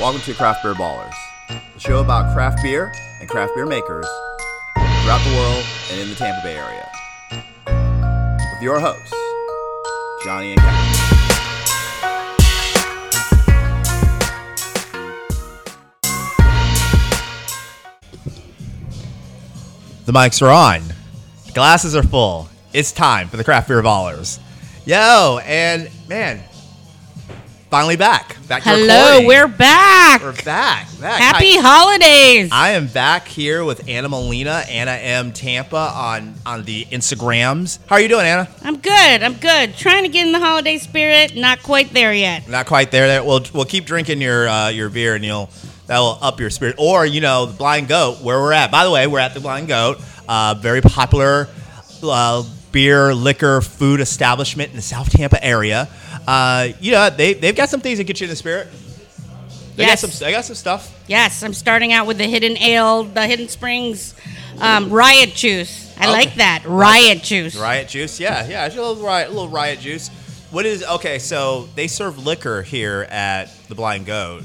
Welcome to Craft Beer Ballers, the show about craft beer and craft beer makers throughout the world and in the Tampa Bay area. With your hosts, Johnny and Kevin. The mics are on. The glasses are full. It's time for the craft beer ballers. Yo, and man, finally back. Back to Hello, recording. we're back. we're back. back. Happy holidays. I am back here with Anna Molina, Anna M Tampa on on the Instagrams. How are you doing, Anna? I'm good. I'm good. Trying to get in the holiday spirit. Not quite there yet. Not quite there. There. We'll we'll keep drinking your uh, your beer, and you'll that will up your spirit. Or you know, the Blind Goat, where we're at. By the way, we're at the Blind Goat, uh, very popular uh, beer, liquor, food establishment in the South Tampa area. Uh, you know, they they've got some things that get you in the spirit. They Yes. got some. They got some stuff. Yes, I'm starting out with the Hidden Ale, the Hidden Springs um, Riot Juice. I Okay. like that. Riot Juice. Riot juice, yeah, yeah, it's a little riot, a little riot juice. What is okay? So they serve liquor here at the Blind Goat.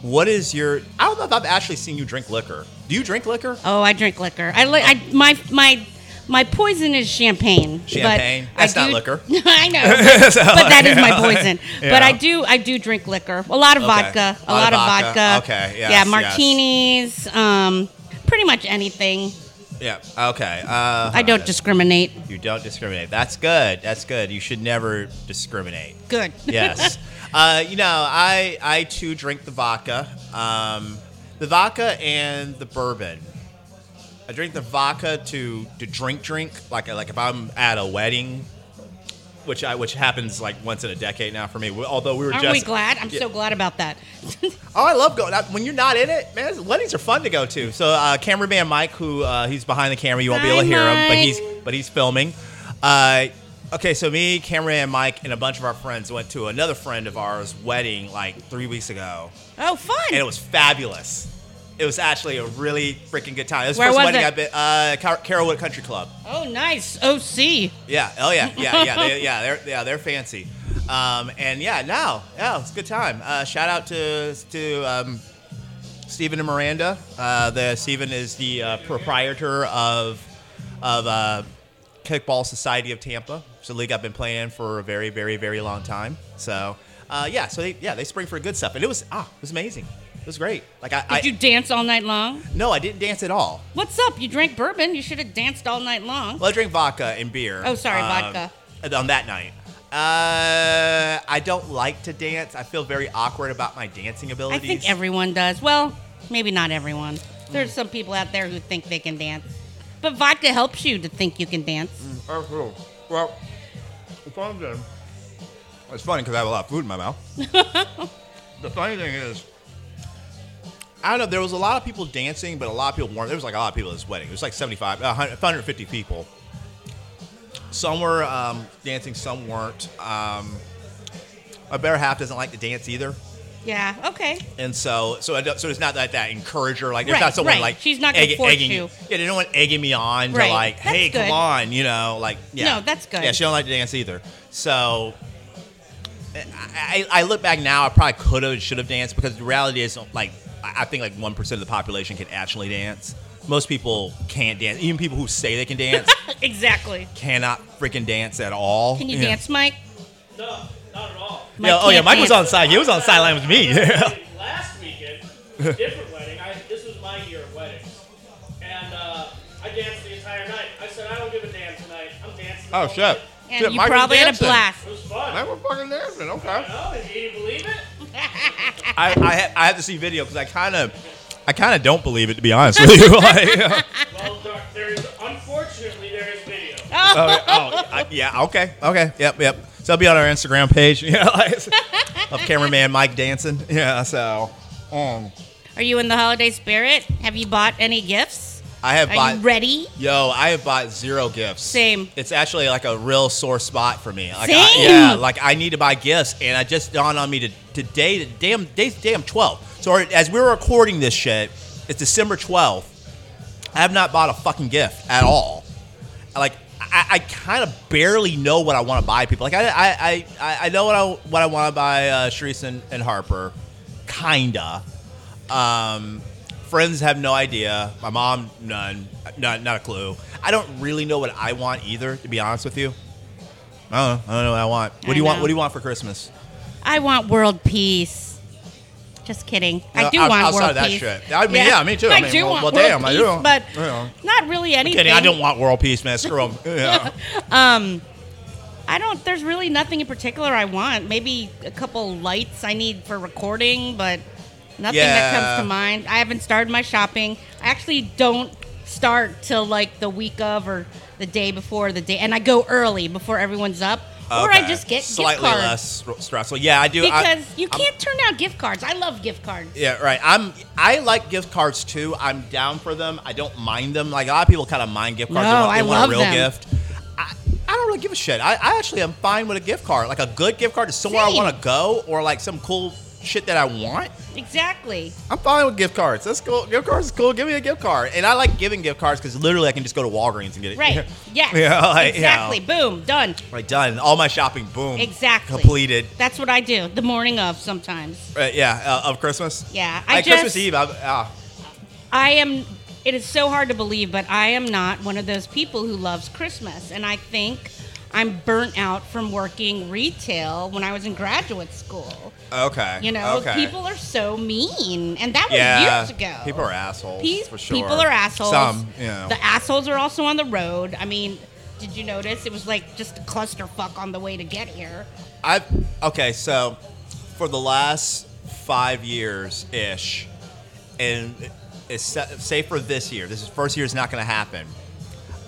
What is your? I don't know if I've actually seen you drink liquor. Do you drink liquor? Oh, I drink liquor. I like. I my my. My poison is champagne. but Champagne? I That's not liquor. I know, but, but that is my poison. Yeah. But I do, I do drink liquor. A lot of Okay. vodka. A, A lot lot, of vodka. vodka. Okay, yes, yeah, yes. martinis. Um, pretty much anything. Yeah. Okay. Uh, I don't discriminate. You don't discriminate. That's good. That's good. You should never discriminate. Good. Yes. uh, you know, I I too drink the vodka, um, the vodka and the bourbon. I drink the vodka to to drink drink like like if I'm at a wedding, which I which happens like once in a decade now for me. Although we were just. Aren't just we glad? I'm Yeah. so glad about that. Oh, I love going. When you're not in it, man, weddings are fun to go to. So, uh, cameraman Mike, who uh, he's behind the camera, you won't be able to Hi, hear him, but he's but he's filming. Uh, okay, so me, cameraman Mike, and a bunch of our friends went to another friend of ours' wedding like three weeks ago, oh, fun. and it was fabulous. It was actually a really freaking good time. It was the Where first was wedding it? I've been. Uh, Car- Carrollwood Country Club. oh, nice. OC. Yeah. Oh yeah. Yeah. Yeah. They, yeah. They're yeah they're fancy. Um, and yeah, now yeah, it's a good time. Uh, shout out to to um, Stephen and Miranda. Uh, the Stephen is the uh, proprietor of of uh, Kickball Society of Tampa. It's a league I've been playing for a very very very long time. So uh, yeah, so they, yeah they spring for good stuff, and it was ah it was amazing. It was great. Like I, Did I you dance all night long? no, I didn't dance at all. What's up? You drank bourbon. You should have danced all night long. Well, I drank vodka and beer. Oh, sorry, um, vodka. On that night. Uh, I don't like to dance. I feel very awkward about my dancing abilities. I abilities. think everyone does. Well, maybe not everyone. There's some people out there who think they can dance. But vodka helps you to think you can dance. Oh, cool. Well, it's funny then. It's funny because I have a lot of food in my mouth. the funny thing is, I don't know. There was a lot of people dancing, but a lot of people weren't. There was like a lot of people at this wedding. It was like 75, uh, 100 150 people. Some were um, dancing, some weren't. Um, my better half doesn't like to dance either. Yeah, okay. And so, so, I don't, so it's not like that encourager. Like, there's Right, not someone right. like She's not gonna egg- force egging you. Yeah, there's no one egging me on Right. to like, That's hey, good. come on, you know, like, yeah. No, that's good. Yeah, she don't like to dance either. So, I, I I look back now, I probably could have, should have danced because the reality is, like, I I think like one percent of the population can actually dance. Most people can't dance. Even people who say they can dance Exactly. cannot freaking dance at all. Can you Yeah. dance, Mike? No, not at all. Mike Yeah, oh yeah, can't Mike was dance. on side. He was on sideline with me. Last weekend, different wedding. I, this was my year of weddings, and uh, I danced the entire night. I said I don't give a damn tonight. I'm dancing. the oh whole shit. And Shit, you Mike was probably had a dancing. blast. It was fun. I was fucking dancing. Okay. No, did you believe it? I I, ha- I have to see video because I kind of I kind of don't believe it to be honest with you. like, Well, there, there is unfortunately there is video. oh, yeah, oh, I- yeah, okay, okay, yep, yep. So it'll be on our Instagram page, yeah, like, of cameraman Mike dancing. Yeah, so um, Are you in the holiday spirit? Have you bought any gifts? I have Are bought. you ready? Yo, I have bought zero gifts. Same. It's actually like a real sore spot for me. Like, I, Same. yeah, like I need to buy gifts, and I just dawned on me to today, the damn day's damn 12. So as we're recording this shit, it's December 12th. I have not bought a fucking gift at all. Like I, I kind of barely know what I want to buy people. Like I, I, I, I know what I what I want to buy uh, Sharice and, and Harper. kinda. Um, friends have no idea. My mom, none, not not a clue. I don't really know what I want either, to be honest with you. I don't know. I don't know what I want. What I do you want? What do you want for Christmas? I want world peace. Just kidding. I Uh, do out- want outside world of that peace. shit. I mean, yeah, me too. I I, mean, do well- want well, world damn, I peace, do. but Yeah. not really anything. Kidding. I don't want world peace, man. Screw 'em. Yeah. I don't. There's really nothing in particular I want. Maybe a couple lights I need for recording, but nothing that comes to mind. I haven't started my shopping. I actually don't start till like the week of or the day before the day, and I go early before everyone's up, or I just get slightly less stressful. Yeah, I do. Because you I'm- can't turn down gift cards. I love gift cards. Yeah, right. I'm. I like gift cards too. I'm down for them. I don't mind them. Like a lot of people kind of mind gift cards. No, they want, they I want love a real them. gift. I, I don't really give a shit. I, I actually am fine with a gift card. Like a good gift card is somewhere Same. I want to go, or like some cool shit that I want. Exactly. I'm fine with gift cards. That's cool. Gift cards is cool. Give me a gift card. And I like giving gift cards because literally I can just go to Walgreens and get it. Right. Yes. Yeah, like, you know. exactly. Boom. Done. Like done. All my shopping. Boom. Exactly. Completed. That's what I do. The morning of sometimes. Right, yeah. Uh, of Christmas. Yeah, I Like Christmas Eve. I'm, uh, I am. It is so hard to believe, but I am not one of those people who loves Christmas, and I think I'm burnt out from working retail when I was in graduate school. okay. You know, okay. people are so mean, and that was yeah, years ago. People are assholes. Pe- for sure. People are assholes. Some, you know. The assholes are also on the road. I mean, did you notice it was like just a clusterfuck on the way to get here? I okay. So for the last five years ish, and it's say for this year, this is first year is not going to happen.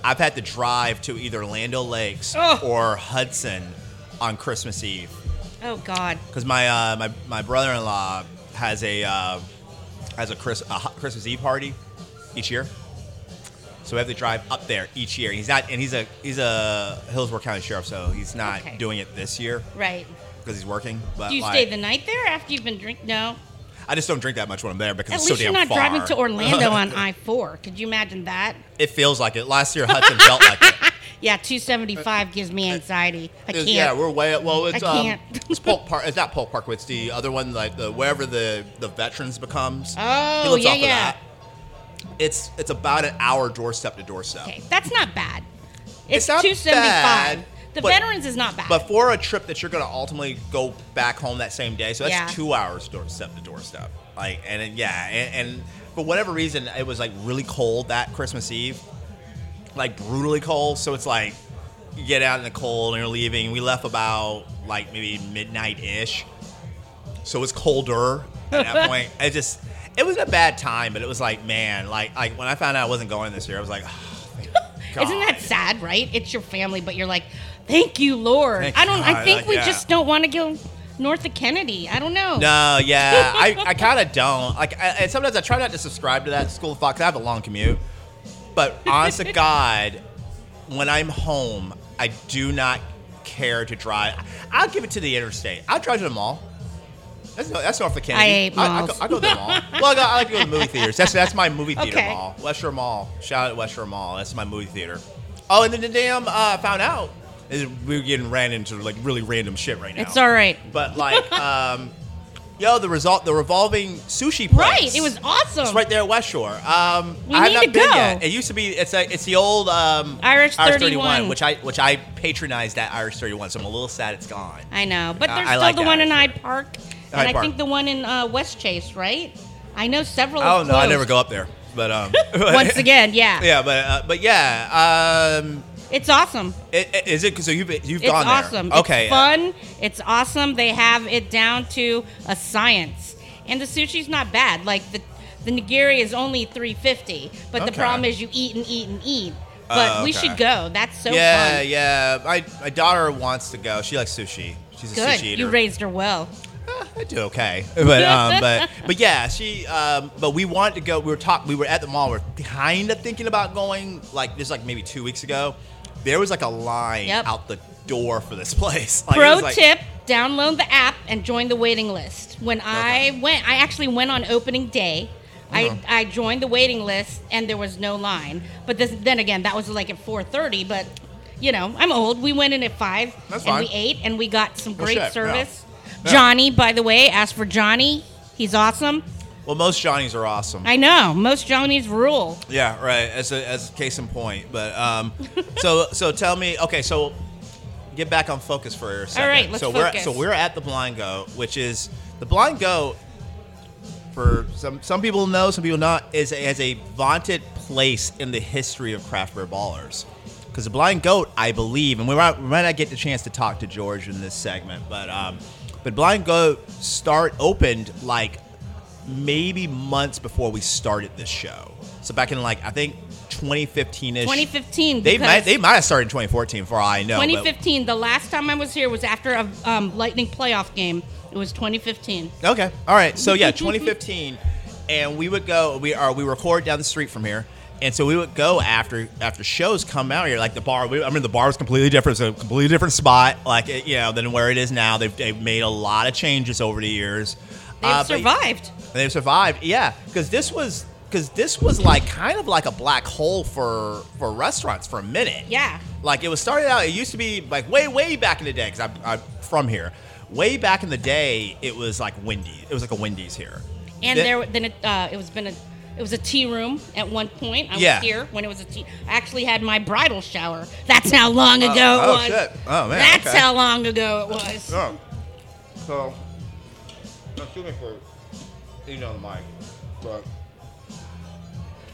I've had to drive to either Land O' Lakes Ugh. or Hudson on Christmas Eve Oh God. because my uh, my my brother-in-law has a uh, has a, Chris, a Christmas Eve party each year. So we have to drive up there each year. He's not, and he's a he's a Hillsborough County sheriff, so he's not Okay. doing it this year Right. because he's working. But Do you like, stay the night there after you've been drinking? No. I just don't drink that much when I'm there because At it's least so you're damn not far. driving to Orlando on I four. Could you imagine that? It feels like it. Last year Hudson felt like it. Yeah, two seventy five gives me anxiety. I It's- can't. Yeah, we're way well. It's I um, can't. it's Polk Park. It's not Polk Park. It's the other one, like the wherever the the veterans becomes. Oh, He lives yeah, off of yeah. that. It's it's about an hour doorstep to doorstep. okay, that's not bad. It's It's, not two seventy five. bad, The but- veterans is not bad. But for a trip that you're going to ultimately go back home that same day, so that's Yeah. two hours doorstep to doorstep. Like, and then, yeah, and, and for whatever reason, it was like really cold that Christmas Eve, like brutally cold. So it's like you get out in the cold and you're leaving. We left about like maybe midnight ish, so it was colder at that point. It just it was a bad time, but it was like man, like like when I found out I wasn't going this year, I was like. Oh, Isn't that sad, right? It's your family, but you're like, thank you, Lord. Thank I don't. I think we yeah. just don't want to go north of Kennedy. I don't know. No, yeah, I, I kind of don't. Like, I, and sometimes I try not to subscribe to that school of thought because I have a long commute. But honest to God, when I'm home, I do not care to drive. I'll give it to the interstate. I'll drive to the mall. That's, that's North of Kennedy. I hate I, malls. go, I go to the mall. Well, I, go, I like to go to the movie theaters. That's that's my movie theater Okay. mall. West Shore Mall. Shout out to West Shore Mall. That's my movie theater. Oh, and then the damn uh, found out we're getting ran into like really random shit right now. It's all right. But like, um, yo, the result, the revolving sushi place. Right. It was awesome. It's right there at West Shore. Um, We I have need not to been go. yet. It used to be. It's a. It's the old um, Irish Irish 31. which I which I patronized that Irish 31. So I'm a little sad it's gone. I know, but there's I still like the one in Hyde Park, and Hyde I Park. think the one in uh, West Chase, right? I know several. Oh no. I never go up there. But um, Once again, yeah, yeah, but uh, but yeah. Um, it's awesome. i- i- is it because so you've you've It's gone there? It's awesome. Okay. It's fun. It's awesome. They have it down to a science, and the sushi's not bad. Like the the nigiri is only three fifty, but the problem is you eat and eat and eat. But Oh, we should go. That's so yeah, fun. yeah. My my daughter wants to go. She likes sushi. She's a Good. sushi eater. You raised her well. Eh, I do okay, but um, but but yeah, she um, but we wanted to go. We were talk. We were at the mall. We are kind of thinking about going. Like just like maybe two weeks ago, there was like a line Yep. out the door for this place. Like, it Pro was like- tip: download the app and join the waiting list. When I went, I actually went on opening day. Uh-huh. I, I joined the waiting list and there was no line. But this, then again, that was like at 4:30. But you know, I'm old. We went in at five That's and fine. we ate and we got some great shit, yeah. service. Yeah. Johnny, by the way, asked for Johnny. He's awesome. Well, most Johnnies are awesome. I know. Most Johnnies rule. Yeah, right. As a as a case in point, but um, so so tell me. Okay, so get back on focus for a second. right, let's so focus. we're so we're at the Blind Goat, which is the Blind Goat. For some some people know, some people not, is a, has a vaunted place in the history of craft beer ballers. Because the Blind Goat, I believe, and we might, we might not get the chance to talk to George in this segment, but um, but Blind Goat start opened like maybe months before we started this show. So back in like I think 2015 ish. 2015. They might they might have started in 2014 for all I know. but- 2015. The last time I was here was after a um, Lightning playoff game. It was 2015. Okay. All right. So yeah, 2015, and we would go. We are we record down the street from here, and so we would go after after shows come out here. Like the bar. We, I mean, the bar was completely different. It's a completely different spot. Like it, you know than where it is now. They've, they've made a lot of changes over the years. They've Uh, survived. They've survived. Yeah, because this was because this was like kind of like a black hole for for restaurants for a minute. Yeah. Like it was started out. It used to be like way way back in the day because I'm, I'm from here. Way back in the day, it was like Wendy. It was like a Wendy's here. And Then- there, then it, uh, it was been a, it was a tea room at one point. I Yeah. was here when it was a tea. I actually had my bridal shower. That's how long ago oh, it was. shit. Oh, man, That's okay. how long ago it was. Oh. So, excuse me for eating on the mic, but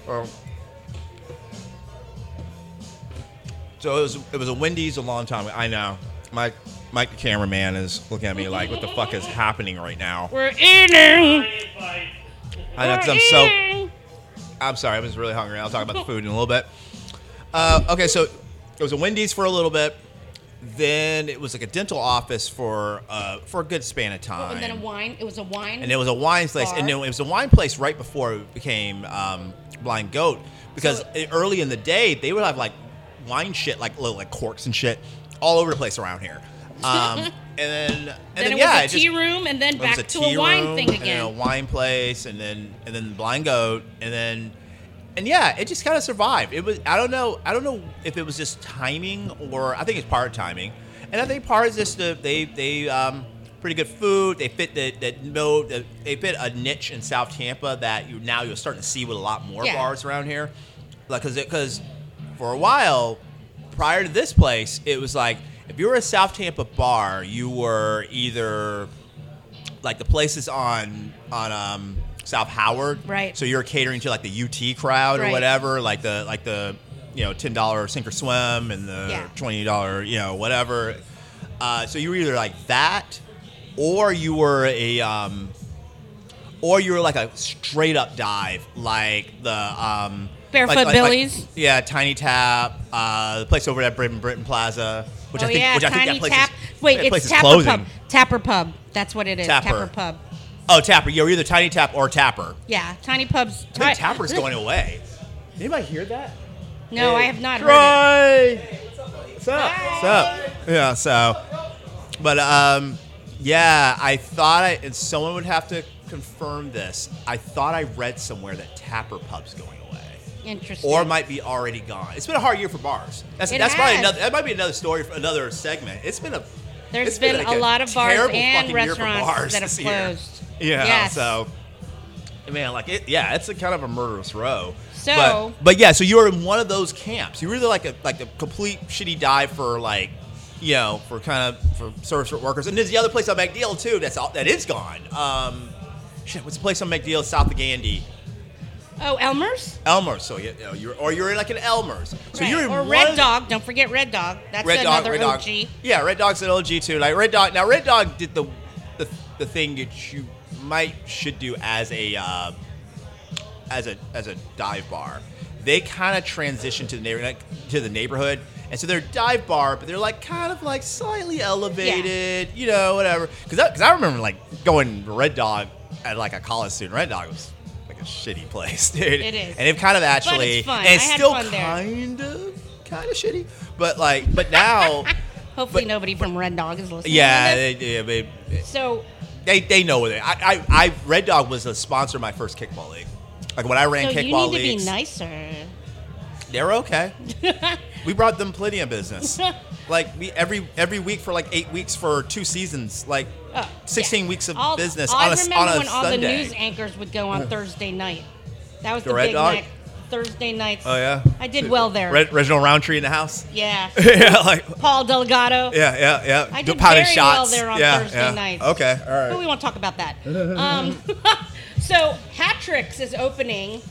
um, so it was it was a Wendy's a long time. ago. I know. Mike, Mike, the cameraman, is looking at me like, "What the fuck is happening right now?" We're eating. I know because I'm so. I'm sorry, I was really hungry. I'll talk about the food in a little bit. Uh, okay, so it was a Wendy's for a little bit. Then it was like a dental office for uh, for a good span of time. Oh, and then a wine. It was a wine. and it was a wine place, and Bar. it was a wine place right before it became um, Blind Goat. Because So- it- early in the day, they would have like wine shit, like little like corks and shit, all over the place around here. Um, and then, and then, then, it yeah, was a tea just, room, and then back to a wine room, thing and then a wine place, and then and then Blind Goat, and then and yeah, it just kind of survived. It was I don't know I don't know if it was just timing or I think it's part of timing, and I think part is just the, they they um, pretty good food. They fit the that no the, they fit a niche in South Tampa that you now you're starting to see with a lot more Yeah. bars around here, like because because for a while prior to this place it was like if you were a South Tampa bar you were either like the places on on um, South Howard. Right. So you're catering to like the UT crowd or whatever, like the like the you know ten dollar sink or swim and the Yeah. twenty dollar you know whatever. Uh, so you were either like that, or you were a um, or you were like a straight up dive, like the um, Barefoot like- like- like- yeah, Tiny Tap, uh, the place over at Britton Britton Plaza, which oh I think, yeah, which I think that place tap. is, Wait, it's Tapper. Pub. Tapper Pub. That's what it is. Tapper. Pub. Oh, Tapper. You're either Tiny Tap or Tapper. Yeah, tiny pubs. I think Tapper's going away. Anybody hear that? No, I have not heard Troy! What's up? What's up? Yeah, so. But, um, yeah, I thought I, and someone would have to confirm this. I thought I read somewhere that Tapper Pub's going away. Interesting. Or might be already gone. It's been a hard year for bars. That's, It that's probably has. another. That might be another story for another segment. It's been a. There's it's been, like a lot of bars and fucking year for restaurants bars that have closed. Yeah. Yes. So, man, like it. Yeah, it's a kind of a murderous row. So- but, but yeah, so you were in one of those camps. You were either like a like a complete shitty dive for like, you know, for kind of for service workers, and there's the other place on MacDill too. That's all that is gone. Um, shit, what's the place on MacDill south of Gandy? Oh, Elmer's. Elmer's. So you, know, you're or you're in like an Elmer's. So Right. you're in or Red Dog. Don't forget Red Dog. That's Red Dog, another Red OG. Dog. Yeah, Red Dog's an OG too. Like Red Dog. Now Red Dog did the the, the thing that you might should do as a uh, as a as a dive bar. They kind of transitioned to the neighborhood to the neighborhood, and so they're dive bar, but they're like kind of like slightly elevated, you know, whatever. Because because I, remember like going to Red Dog at like a college student. Red Dog was a shitty place, dude. It is. and they've kind of actually it's fun. and it's I had still fun there. kind of kind of shitty, but like but now. Hopefully But- nobody from Red Dog is listening. Yeah, to this. they, yeah, they, so they, they know what they. I, I, I Red Dog was a sponsor of my first kickball league. Like when I ran so you kickball need to leagues, be nicer. They were okay. We brought them plenty of business. like we every every week for like eight weeks for two seasons, like Oh, sixteen yeah. weeks of All- business I on a remember on a when all the news anchors would go on Thursday night. That was The the, Red big Dog? night. Thursday nights. oh yeah, I did well there. Red, Reginald Roundtree in the house. Yeah. yeah, like Paul Delgado. yeah, yeah, yeah. I did very well there on yeah, Thursday yeah. nights. Okay, all right. But we won't talk about that. Um, so Hattricks is opening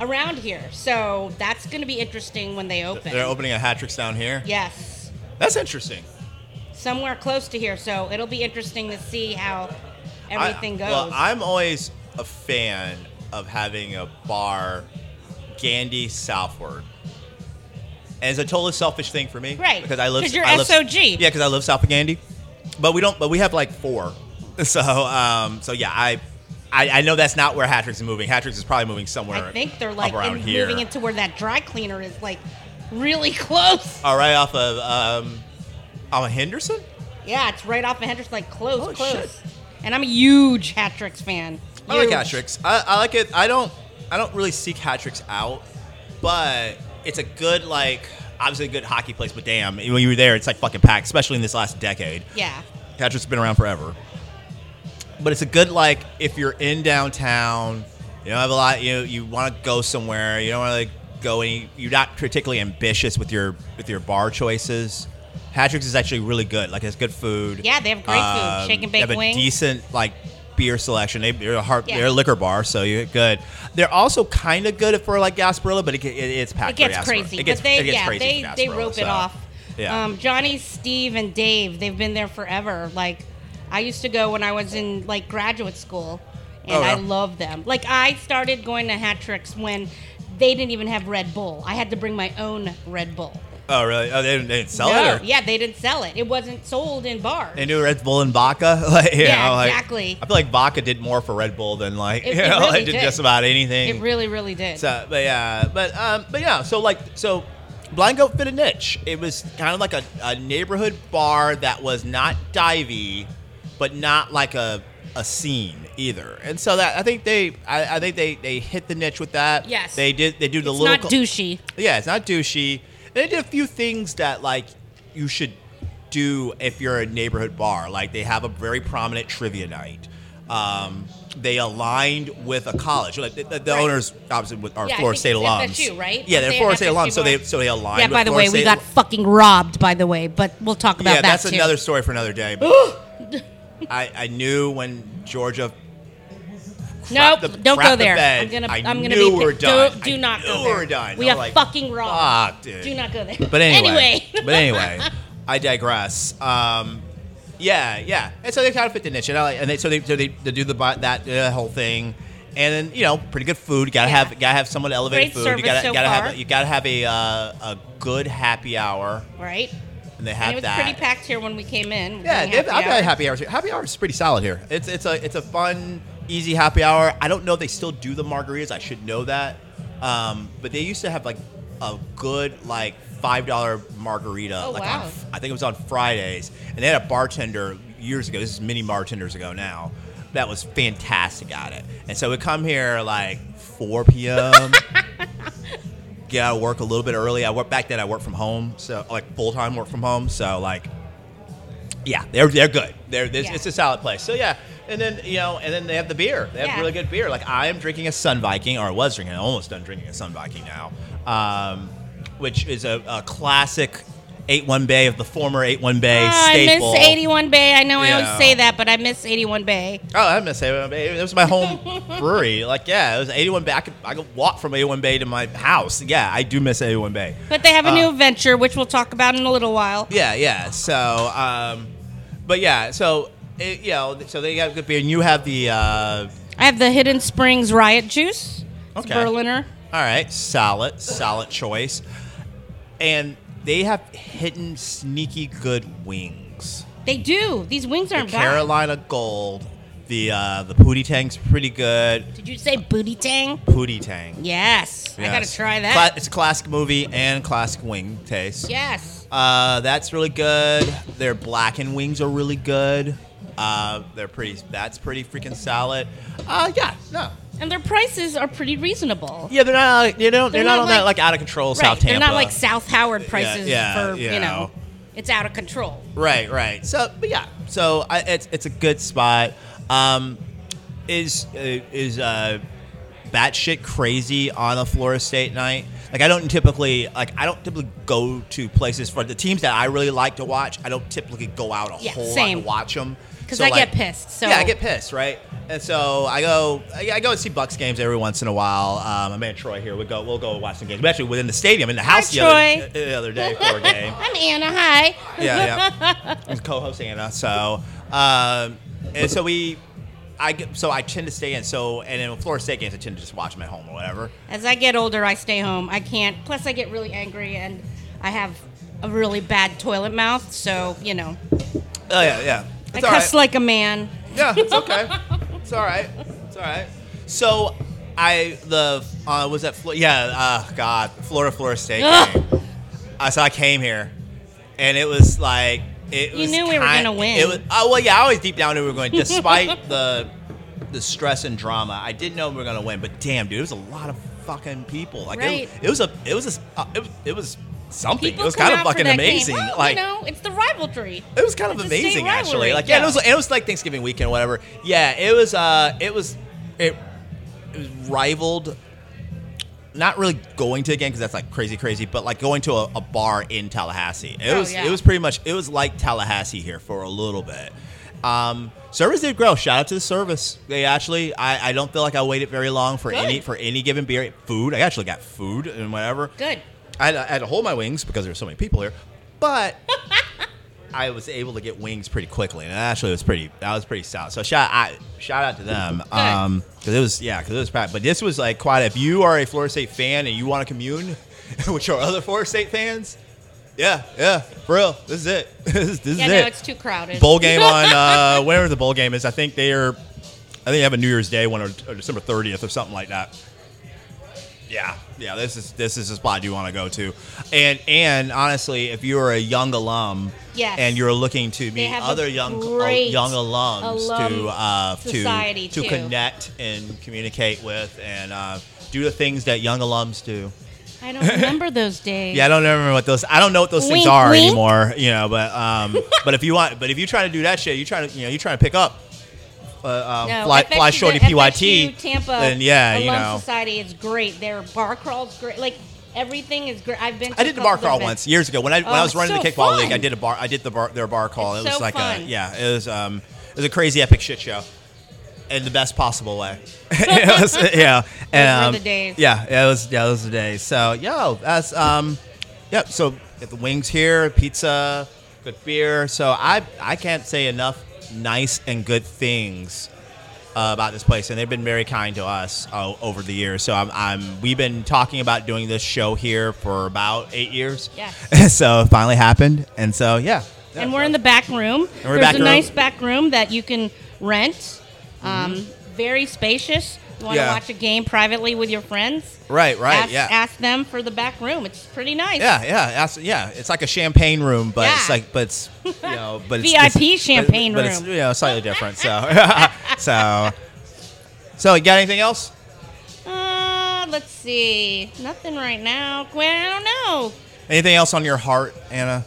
around here, so that's going to be interesting when they open. They're opening a Hattricks down here. Yes, That's interesting. somewhere close to here. So it'll be interesting to see how I- everything goes. Well, I'm always a fan of having a bar Gandy southward. And it's a totally selfish thing for me, Right, Because I live. 'cause you're I live- SOG. Yeah, because I live south of Gandy, but we don't. But we have like four. So, um, so yeah, I, I, I know that's not where Hattricks is moving. Hattricks is probably moving somewhere. I think they're like around in, here. moving into where that dry cleaner is, like really close. All right, off of um, on Henderson. Yeah, it's right off of Henderson, like close, Holy close. shit. And I'm a huge Hattricks fan. I like Huge. hat tricks. I, I like it. I don't. I don't really seek Hattricks out, but it's a good like obviously a good hockey place. But damn, when you were there, it's like fucking packed, especially in this last decade. Yeah. Hattricks have been around forever, but it's a good like if you're in downtown, you don't have a lot. You you want to go somewhere. You don't want to like go any. You're not particularly ambitious with your with your bar choices. Hattricks is actually really good. Like it's good food. Yeah, they have great food. Shake and they have a wings. decent like beer selection. They, they're a hard, Yeah. they're a liquor bar, so you're good. They're also kind of good for like Gasparilla, but it, it, it's It gets crazy, It gets, they it gets yeah crazy they they rope it off. Yeah. Um, Johnny, Steve, and Dave they've been there forever. Like I used to go when I was in like graduate school, and Oh, I yeah. love them. Like I started going to Hattricks when they didn't even have Red Bull. I had to bring my own Red Bull. oh really? Oh, they didn't, they didn't sell no, it. Or? yeah, they didn't sell it. It wasn't sold in bars. They knew Red Bull and vodka. like, Yeah, know, like- exactly. I feel like vodka did more for Red Bull than like It- you it know, really it did did. just about anything. it really, really did. So, but yeah, but um, but yeah, so like, so Blind Goat fit a niche. It was kind of like a, a neighborhood bar that was not divey, but not like a a scene either. And so that I think they, I, I think they they hit the niche with that. Yes. they did. They do the it's little. not douchey. yeah, it's not douchey. They did a few things that like you should do if you're a neighborhood bar. Like they have a very prominent trivia night. Um, they aligned with a college. Like the, the, Right. owners obviously with- are Yeah, Florida State alums. FSU, right? Yeah, they're they Florida State alums. So they so they aligned. Yeah, by the Florida way, we State- got fucking robbed. By the way, but we'll talk about yeah, that that's too. another story for another day. But I, I knew when Georgia. Nope, the- don't go the there. bed, I'm gonna, I I'm gonna knew be. we were done. Do, do not go there. done. We are like, fucking robbed. Fuck, dude. Do not go there. But anyway, anyway, but anyway, I digress. Um, yeah, yeah. And so they kind of fit the niche, and, I like, and they, so they so they, they do the that uh, whole thing, and then you know, pretty good food. You gotta Yeah. have gotta have someone elevated Great food. you gotta so gotta have a, you gotta have a uh, a good happy hour, right? And they And it was that. pretty packed here when we came in. Yeah, they've, happy I've hour. had happy hours. here. Happy hour is pretty solid here. It's it's a it's a fun, easy happy hour. I don't know if they still do the margaritas. I should know that. Um, but they used to have like a good like five dollar margarita. Oh, like wow. on, I think it was on Fridays, and they had a bartender years ago. This is many bartenders ago now. That was fantastic at it. And so we come here like 4 p.m. get out of work a little bit early. I work back then. I work from home, so like full time work from home. So like yeah, they're they're good. They're it's, Yeah. it's a solid place. So yeah, and then you know, and then they have the beer. They have Yeah. really good beer. Like I am drinking a Sun Viking, or I was drinking. I'm almost done drinking a Sun Viking now, um, which is a, a classic eight one Bay of the former eight one Bay Oh, I staple. miss 81 Bay. I know I Yeah. always say that, but I miss 81 Bay. Oh, I miss 81 Bay. It was my home brewery. Like, yeah, it was 81 Bay. I could, I could walk from 81 Bay to my house. Yeah, I do miss 81 Bay. But they have a Uh, new venture, which we'll talk about in a little while. Yeah, yeah. So, um, but yeah, so it, you know, so they got good beer, and you have the. Uh, I have the Hidden Springs Riot Juice. It's Okay. Berliner. all right, solid, solid choice, and they have hidden sneaky good wings. They do. These wings aren't bad. Carolina Gold, the uh, the Pootie Tang's pretty good. Did you say booty tang? Pootie Tang. Yes. I gotta try that. Cla- it's a classic movie and classic wing taste. yes. Uh, that's really good. Their blackened wings are really good. Uh, they're pretty. That's pretty freaking solid. Uh, yeah, no. And their prices are pretty reasonable. Yeah, they're not. You know, they're, They're not, not on that like- like out of control right. South Tampa. They're not like South Howard prices yeah, for you you know, know. it's out of control. Right, right. So, but yeah, so I, it's it's a good spot. Um, is uh, is uh, batshit crazy on a Florida State night? Like I don't typically like I don't typically go to places for the teams that I really like to watch. I don't typically go out a Yeah, whole same. lot to watch them 'Cause I get pissed, so- yeah, I get pissed, right? And so I go, I, go and see Bucs games every once in a while. Um, my man Troy here, we go, we'll go watch some games. We actually within the stadium in the house the. Other, the other day for a game I'm Anna. Hi. yeah, yeah. I'm co-host Anna. So, um, and so we, I so I tend to stay in. So, and in Florida State games, I tend to just watch them at home or whatever. As I get older, I stay home. I can't. Plus, I get really angry, and I have a really bad toilet mouth. So you know, Oh yeah, yeah. I all cuss right. like a man. Yeah, it's okay. it's all right. It's all right. So, I the uh, was that Flo- yeah? Uh, God, Florida Florida State. Uh, so I came here, and it was like it You was. knew we were kind- gonna win. It was. Oh well, yeah. I always deep down knew we were going, despite the the stress and drama. I didn't know we were gonna win, but damn, dude, it was a lot of fucking people. Like Right. it, it was a it was a it, was- it was something. People it was kind of fucking amazing. Well, like you know, it's the rivalry. it was kind of It's amazing, actually. Like, yeah, yeah. it was. It was like Thanksgiving weekend, or whatever. Yeah, it was. Uh, it was. It, it was rivaled. Not really going to again because that's like crazy, crazy, but like going to a, a bar in Tallahassee. It Oh, was. yeah. It was pretty much. It was like Tallahassee here for a little bit. Um, service did grow. Shout out to the service. They actually. I, I don't feel like I waited very long for Good. any for any given beer. Food. I actually got food and whatever. Good. I had, I had to hold my wings because there were so many people here, but I was able to get wings pretty quickly, and actually it was pretty. That was pretty stout. So shout I, shout out to them Um 'cause because it was yeah because it was packed. But this was like quite. If you are a Florida State fan and you want to commune with your other Florida State fans, yeah, yeah, for real, this is it. this is, this Yeah, is no, it. it's too crowded. Bowl game on uh, whenever the bowl game is. I think they are. I think they have a New Year's Day one or, or December 30th or something like that. Yeah, yeah. This is this is the spot you want to go to, and and honestly, if you're a young alum, Yes. and you're looking to meet other young great young alums to uh, society, to to too. connect and communicate with and uh, do the things that young alums do. I don't remember those days. Yeah, I don't remember what those. I don't know what those things are wink. anymore. You know, but um, but if you want, but if you try to do that shit, you trying to you know you trying to pick up. Uh, um, No, fly, fly shorty the PYT. FSU Tampa then yeah, you know. Society is great. Their bar crawl's great. Like everything is great. I've been. To I did a the bar crawl once years ago when I when Oh, I was running so the kickball league. I did a bar. I did the bar their bar crawl. It's it was so like a yeah. It was um it was a crazy epic shit show. In the best possible way. was, yeah. And, um, the days. Yeah, it was yeah, those were the days. So yo, that's um yep, so get the wings here, pizza, good beer. So I I can't say enough nice and good things uh, about this place, and they've been very kind to us uh, over the years. So I'm, I'm we've been talking about doing this show here for about eight years. Yes. so it finally happened, and so yeah. and we're in the back room. we're There's back a room. nice back room that you can rent. Um, Very spacious. You want to Yeah. watch a game privately with your friends? right, right, ask, yeah. ask them for the back room. It's pretty nice. yeah, yeah, that's- yeah. It's like a champagne room, but it's like, but it's you know, but it's VIP it's- champagne but, but it's you know slightly different. So, so, so you got anything else? Uh, let's see. Nothing right now. Gwen, I don't know. Anything else on your heart, Anna?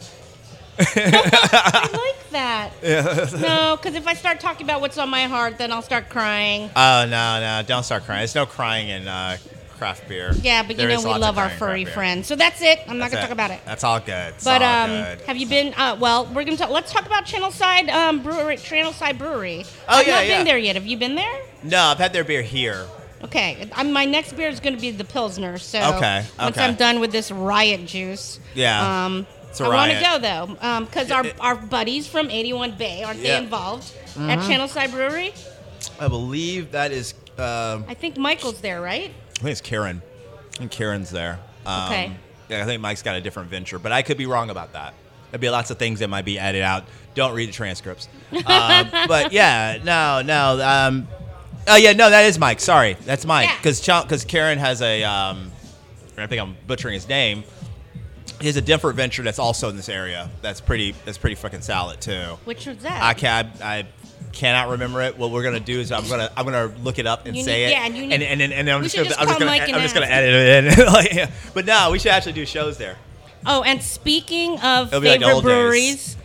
I like that. No, because if I start talking about what's on my heart, then I'll start crying. Oh no, no! Don't start crying. There's no crying in uh, craft beer. Yeah, but you There know we lots of love our crying in furry craft beer. friends. So that's it. I'm not That's gonna talk about it. That's all good. It's But all um, good. have you been? Uh, well, we're gonna talk. Let's talk about Channelside um, Brewery. Channelside Brewery. Oh, I've yeah, not yeah. been there yet. Have you been there? No, I've had their beer here. Okay, I'm, my next beer is going to be the Pilsner. So Okay, once okay. I'm done with this riot juice, Yeah, um, it's a I want to go though, because our our buddies from 81 Bay aren't Yeah. Mm-hmm. they involved at Channelside Brewery? I believe that is. Um, I think Michael's there, right? I think it's Karen. I think Karen's there. Um, Okay. Yeah, I think Mike's got a different venture, but I could be wrong about that. There'd be lots of things that might be added out. Don't read the transcripts. um, but yeah, no, no. Um, oh yeah, no, that is Mike. Sorry, that's Mike. Yeah. Because because Karen has a. Um, I think I'm butchering his name. He has a different venture that's also in this area. That's pretty. That's pretty fucking solid too. Which was that? I can I, cannot remember it, what we're gonna do is I'm gonna I'm gonna look it up and You say need- it. yeah, and you need- and, and, and, and I'm just gonna just I'm just gonna I'm just gonna edit it in. Like, yeah. But no, we should actually do shows there. Oh, and speaking of It'll be like favorite days. breweries,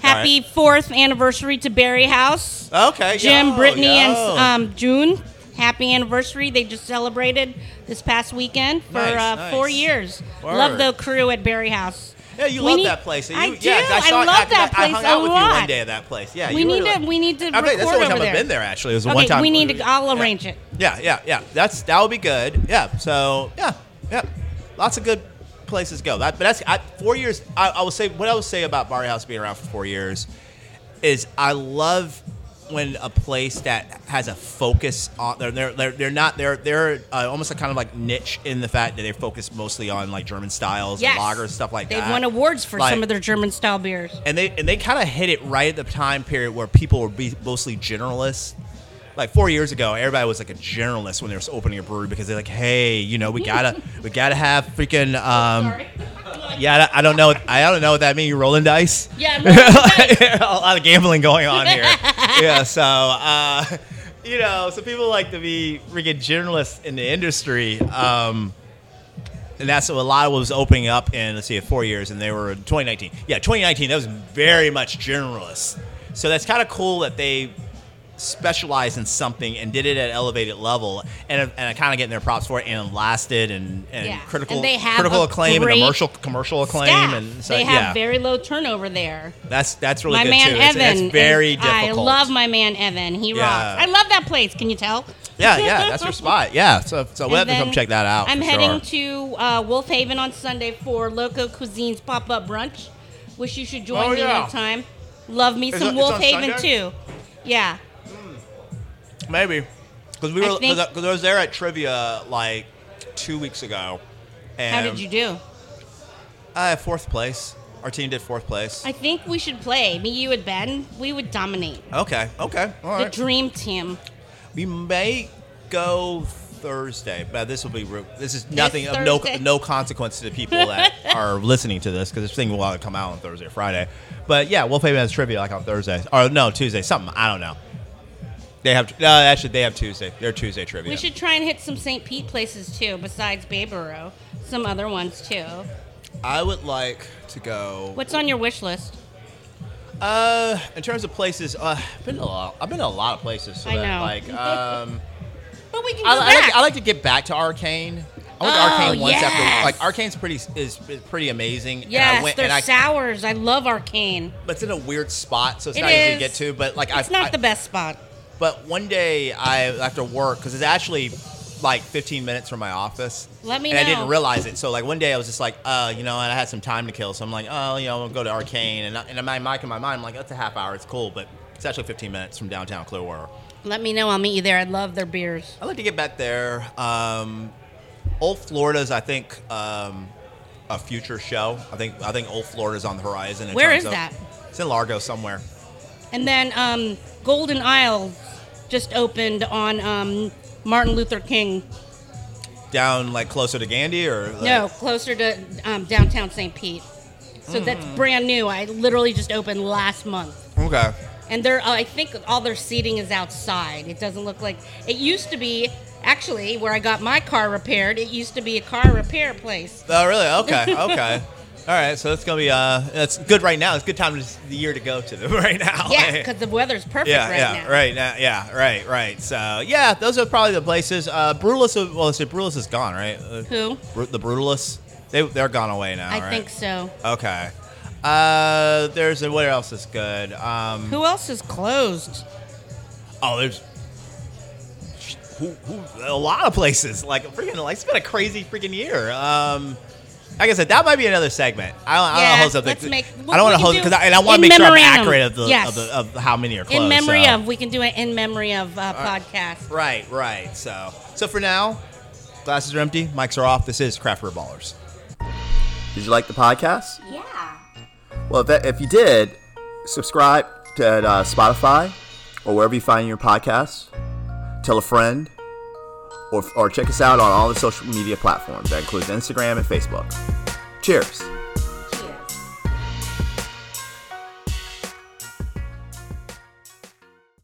happy fourth anniversary to Berry House. Okay, Jim, yo, Brittany, yo. and um, June. Happy anniversary! They just celebrated this past weekend for Nice, uh, nice. four years. Word. Love the crew at Berry House. Yeah, you We love need- that place. You, I yeah, do. 'cause I, I saw, love that I, I place hung a out with you one day at that place. Yeah, We you need really to- we need to I think that's the record only time over I've there. been there. Actually, it was Okay, one time. we need to. I'll arrange it. Yeah, yeah, yeah. That's that would be good. Yeah. So yeah, yeah. Lots of good places go. That, but that's I, four years. I, I will say what I would say about Barry House being around for four years is I love when a place that has a focus on they're they're they're, not they're they're uh, almost a kind of like niche in the fact that they focus mostly on like German styles Yes. and lagers stuff like that. They've won awards for Like- some of their German style beers. and they and they kind of hit it right at the time period where people were be mostly generalists. Like four years ago, everybody was like a generalist when they were opening a brewery because they're like, hey, you know, we gotta we gotta have freaking um, yeah, I don't know, I don't know what that means. You're rolling dice? Yeah, I'm rolling dice. a lot of gambling going on here. yeah, so uh, you know, so people like to be freaking generalists in the industry. Um, and that's what a lot of what was opening up in let's see, four years, and they were in 2019. Yeah, 2019. That was very much generalist. So that's kind of cool that they specialized in something and did it at an elevated level, and and I kind of getting their props for it, and lasted, and and Yeah, critical and they have critical acclaim and commercial commercial acclaim, Staff. and so they have yeah, very low turnover there. that's that's really my good man too. Evan. it's very is- difficult. I love my man Evan. He Yeah. rocks. I love that place. Can you tell? Yeah, yeah, that's your spot. Yeah, so so we'll have to come check that out. I'm heading sure. to uh, Wolf Haven on Sunday for Loco Cuisine's pop up brunch. Wish you should join Oh, me yeah. one time. Love me some Wolf Haven Sunday? too. Yeah. Maybe because we I were because I was there at trivia like two weeks ago. And How did you do? Uh, fourth place. Our team did fourth place. I think we should play. Me, you, and Ben. We would dominate. okay, okay, all The dream team. We may go Thursday, but this will be this is nothing of no no consequence to the people that are listening to this because this thing will come out on Thursday or Friday. But yeah, we'll play has trivia like on Thursday or no Tuesday, something I don't know. They have no, actually they have Tuesday. They're Tuesday trivia. We should try and hit some St. Pete places too, besides Bayboro. Some other ones too. I would like to go. What's on your wish list? Uh, in terms of places, uh, I've been a lot. I've been to a lot of places. So I that, know. Like, um, But we can go I, I, like, I like to get back to Arcane. I went to Oh, Arcane once yes. after. Like, Arcane's pretty is, is pretty amazing. and I yes, went, they're and I, sours. I love Arcane. but it's in a weird spot, so it's It not easy to get to. But like, It's I, not I, the best spot. But one day I after work because it's actually like 15 minutes from my office. Let me know. and I didn't realize it. So like one day I was just like, uh, you know, and I had some time to kill, so I'm like, oh, you know, I'll go to Arcane, and I, and in my mic in my mind, I'm like, that's a half hour, it's cool, but it's actually 15 minutes from downtown Clearwater. Let me know. I'll meet you there. I love their beers. I'd like to get back there. Um, Old Florida's, I think, um, a future show. I think I think Old Florida's on the horizon. in Where terms is of- that? It's in Largo somewhere. And then um, Golden Isle just opened on um, Martin Luther King. Down like closer to Gandy or like, No, closer to um, downtown St. Pete. So that's Hmm. brand new. I literally just opened last month. Okay. And they're, uh, I think all their seating is outside. It doesn't look like it used to be. Actually, where I got my car repaired, it used to be a car repair place. Oh, really? Okay. Okay. All right. So it's gonna be uh, it's good right now. It's a good time of the year to go to them right now. Yeah, because the weather's perfect yeah, right yeah, now. right now, yeah, right, right. So yeah, those are probably the places. Uh, Brutalis, well, let's see, Brutalis is gone, right? Uh, Who? Bru- the Brutalis, they they're gone away now, I right? think so. Okay. Uh, there's a, what else is good? Um, Who else is closed? oh, there's who, who, a lot of places. Like freaking, like it's been a crazy freaking year. Um, like I said, that might be another segment. I don't, I don't Yeah, want to host up. let's the, make- I don't want to can host do because I, and I want to make sure I'm accurate of the, Yes. of, the of how many are closed. in memory so. of, we can do it in memory of uh, podcast. Right, right. So, so for now, glasses are empty, mics are off. This is Craft Beer Ballers. Did you like the podcast? Yeah. Well, if, that, if you did, subscribe to uh, Spotify or wherever you find your podcasts. Tell a friend, or, or check us out on all the social media platforms. That includes Instagram and Facebook. Cheers.